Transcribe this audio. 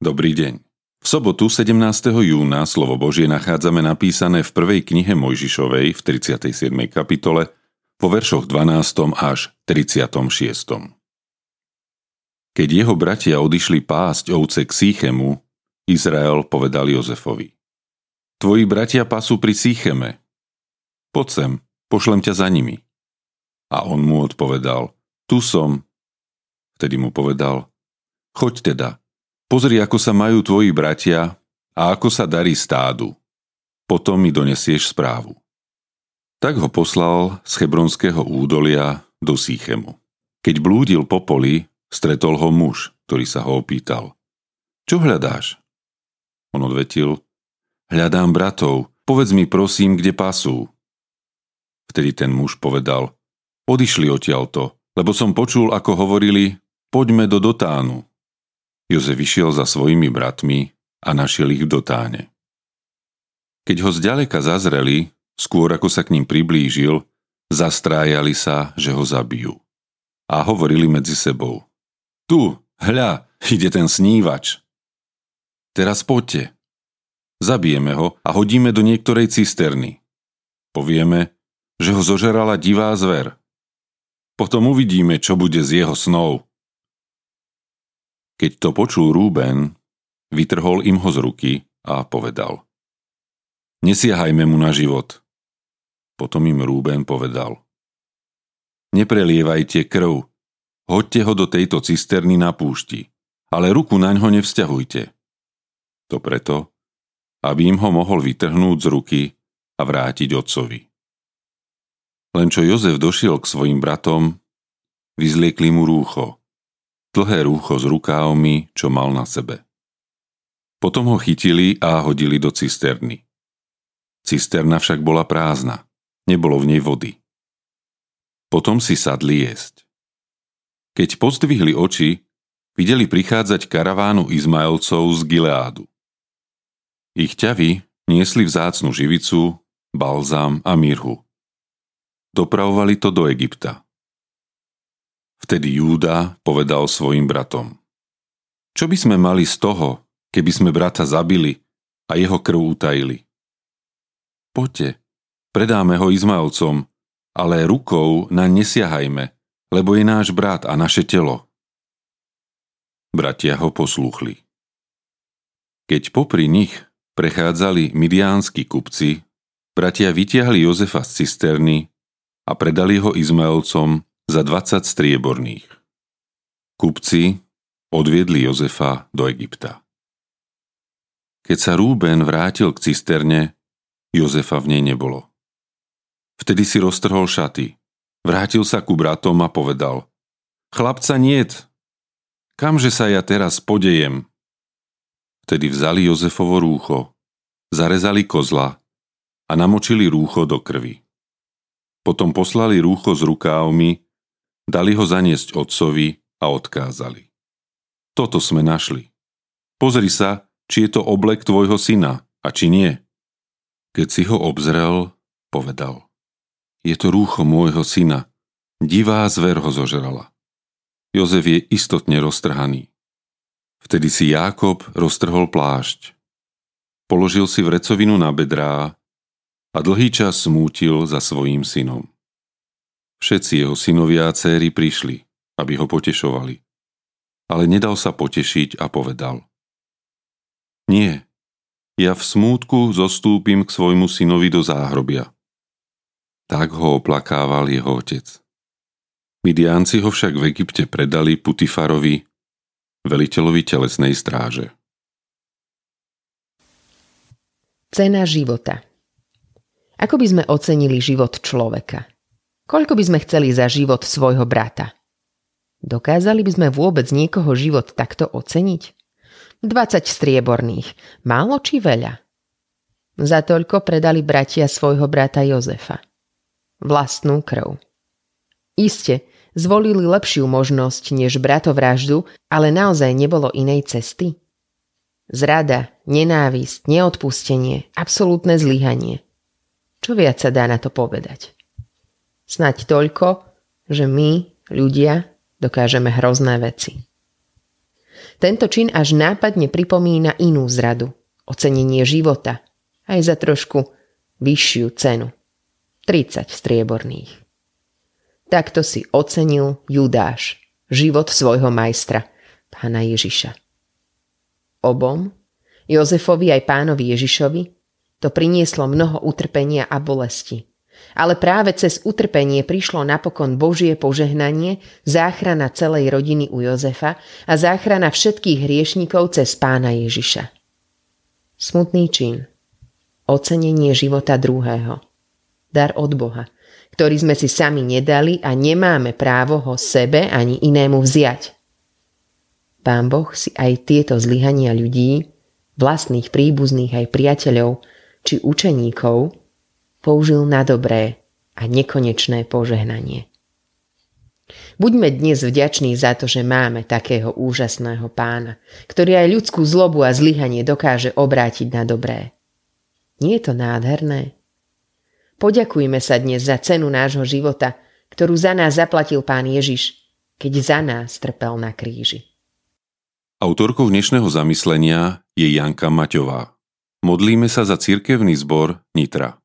Dobrý deň. V sobotu 17. júna slovo Božie nachádzame napísané v prvej knihe Mojžišovej v 37. kapitole vo veršoch 12. až 36. Keď jeho bratia odišli pásť ovce k Sýchemu, Izrael povedal Jozefovi. Tvoji bratia pasú pri Sýcheme. Poď sem, pošlem ťa za nimi. A on mu odpovedal, tu som. Vtedy mu povedal, choď teda, Pozri, ako sa majú tvoji bratia a ako sa darí stádu. Potom mi donesieš správu. Tak ho poslal z Hebronského údolia do Sýchemu. Keď blúdil po poli, stretol ho muž, ktorý sa ho opýtal. Čo hľadáš? On odvetil, hľadám bratov, povedz mi prosím, kde pasú. Vtedy ten muž povedal, odišli odtiaľto, lebo som počul, ako hovorili, poďme do Dotánu. Jozef vyšiel za svojimi bratmi a našiel ich v dotáne. Keď ho zďaleka zazreli, skôr ako sa k ním priblížil, zastrájali sa, že ho zabijú. A hovorili medzi sebou. Tu, hľa, ide ten snívač. Teraz poďte. Zabijeme ho a hodíme do niektorej cisterny. Povieme, že ho zožerala divá zver. Potom uvidíme, čo bude z jeho snov. Keď to počul Rúben, vytrhol im ho z ruky a povedal. Nesiahajme mu na život. Potom im Rúben povedal. Neprelievajte krv, hoďte ho do tejto cisterny na púšti, ale ruku na ňo nevzťahujte. To preto, aby im ho mohol vytrhnúť z ruky a vrátiť otcovi. Len čo Jozef došiel k svojim bratom, vyzliekli mu rúcho – dlhé rúcho s rukávmi, čo mal na sebe. Potom ho chytili a hodili do cisterny. Cisterna však bola prázdna, nebolo v nej vody. Potom si sadli jesť. Keď pozdvihli oči, videli prichádzať karavánu Izmaelcov z Gileádu. Ich ťavy niesli vzácnu živicu, balzám a mirhu. Dopravovali to do Egypta. Vtedy Júda povedal svojim bratom. Čo by sme mali z toho, keby sme brata zabili a jeho krv utajili? Poďte, predáme ho Izmaelcom, ale rukou na nesiahajme, lebo je náš brat a naše telo. Bratia ho poslúchli. Keď popri nich prechádzali midiánsky kupci, bratia vytiahli Jozefa z cisterny a predali ho Izmaelcom za 20 strieborných. Kupci odviedli Jozefa do Egypta. Keď sa Rúben vrátil k cisterne, Jozefa v nej nebolo. Vtedy si roztrhol šaty, vrátil sa ku bratom a povedal Chlapca niet, kamže sa ja teraz podejem? Vtedy vzali Jozefovo rúcho, zarezali kozla a namočili rúcho do krvi. Potom poslali rúcho s rukávmi Dali ho zaniesť otcovi a odkázali. Toto sme našli. Pozri sa, či je to oblek tvojho syna a či nie. Keď si ho obzrel, povedal. Je to rúcho môjho syna. Divá zver ho zožrala. Jozef je istotne roztrhaný. Vtedy si Jákob roztrhol plášť. Položil si vrecovinu na bedrá a dlhý čas smútil za svojím synom. Všetci jeho synovia a céry prišli, aby ho potešovali. Ale nedal sa potešiť a povedal. Nie, ja v smútku zostúpim k svojmu synovi do záhrobia. Tak ho oplakával jeho otec. Midiánci ho však v Egypte predali Putifarovi, veliteľovi telesnej stráže. Cena života Ako by sme ocenili život človeka? Koľko by sme chceli za život svojho brata? Dokázali by sme vôbec niekoho život takto oceniť? 20 strieborných. Málo či veľa? Za toľko predali bratia svojho brata Jozefa. Vlastnú krv. Iste, zvolili lepšiu možnosť než bratovraždu, ale naozaj nebolo inej cesty. Zrada, nenávisť, neodpustenie, absolútne zlyhanie. Čo viac sa dá na to povedať? Snaď toľko, že my, ľudia, dokážeme hrozné veci. Tento čin až nápadne pripomína inú zradu. Ocenenie života. Aj za trošku vyššiu cenu. 30 strieborných. Takto si ocenil Judáš život svojho majstra, pána Ježiša. Obom, Jozefovi aj pánovi Ježišovi, to prinieslo mnoho utrpenia a bolesti. Ale práve cez utrpenie prišlo napokon Božie požehnanie, záchrana celej rodiny u Jozefa a záchrana všetkých hriešnikov cez pána Ježiša. Smutný čin. Ocenenie života druhého. Dar od Boha, ktorý sme si sami nedali a nemáme právo ho sebe ani inému vziať. Pán Boh si aj tieto zlyhania ľudí, vlastných príbuzných aj priateľov či učeníkov, použil na dobré a nekonečné požehnanie. Buďme dnes vďační za to, že máme takého úžasného pána, ktorý aj ľudskú zlobu a zlyhanie dokáže obrátiť na dobré. Nie je to nádherné? Poďakujme sa dnes za cenu nášho života, ktorú za nás zaplatil pán Ježiš, keď za nás trpel na kríži. Autorkou dnešného zamyslenia je Janka Maťová. Modlíme sa za cirkevný zbor Nitra.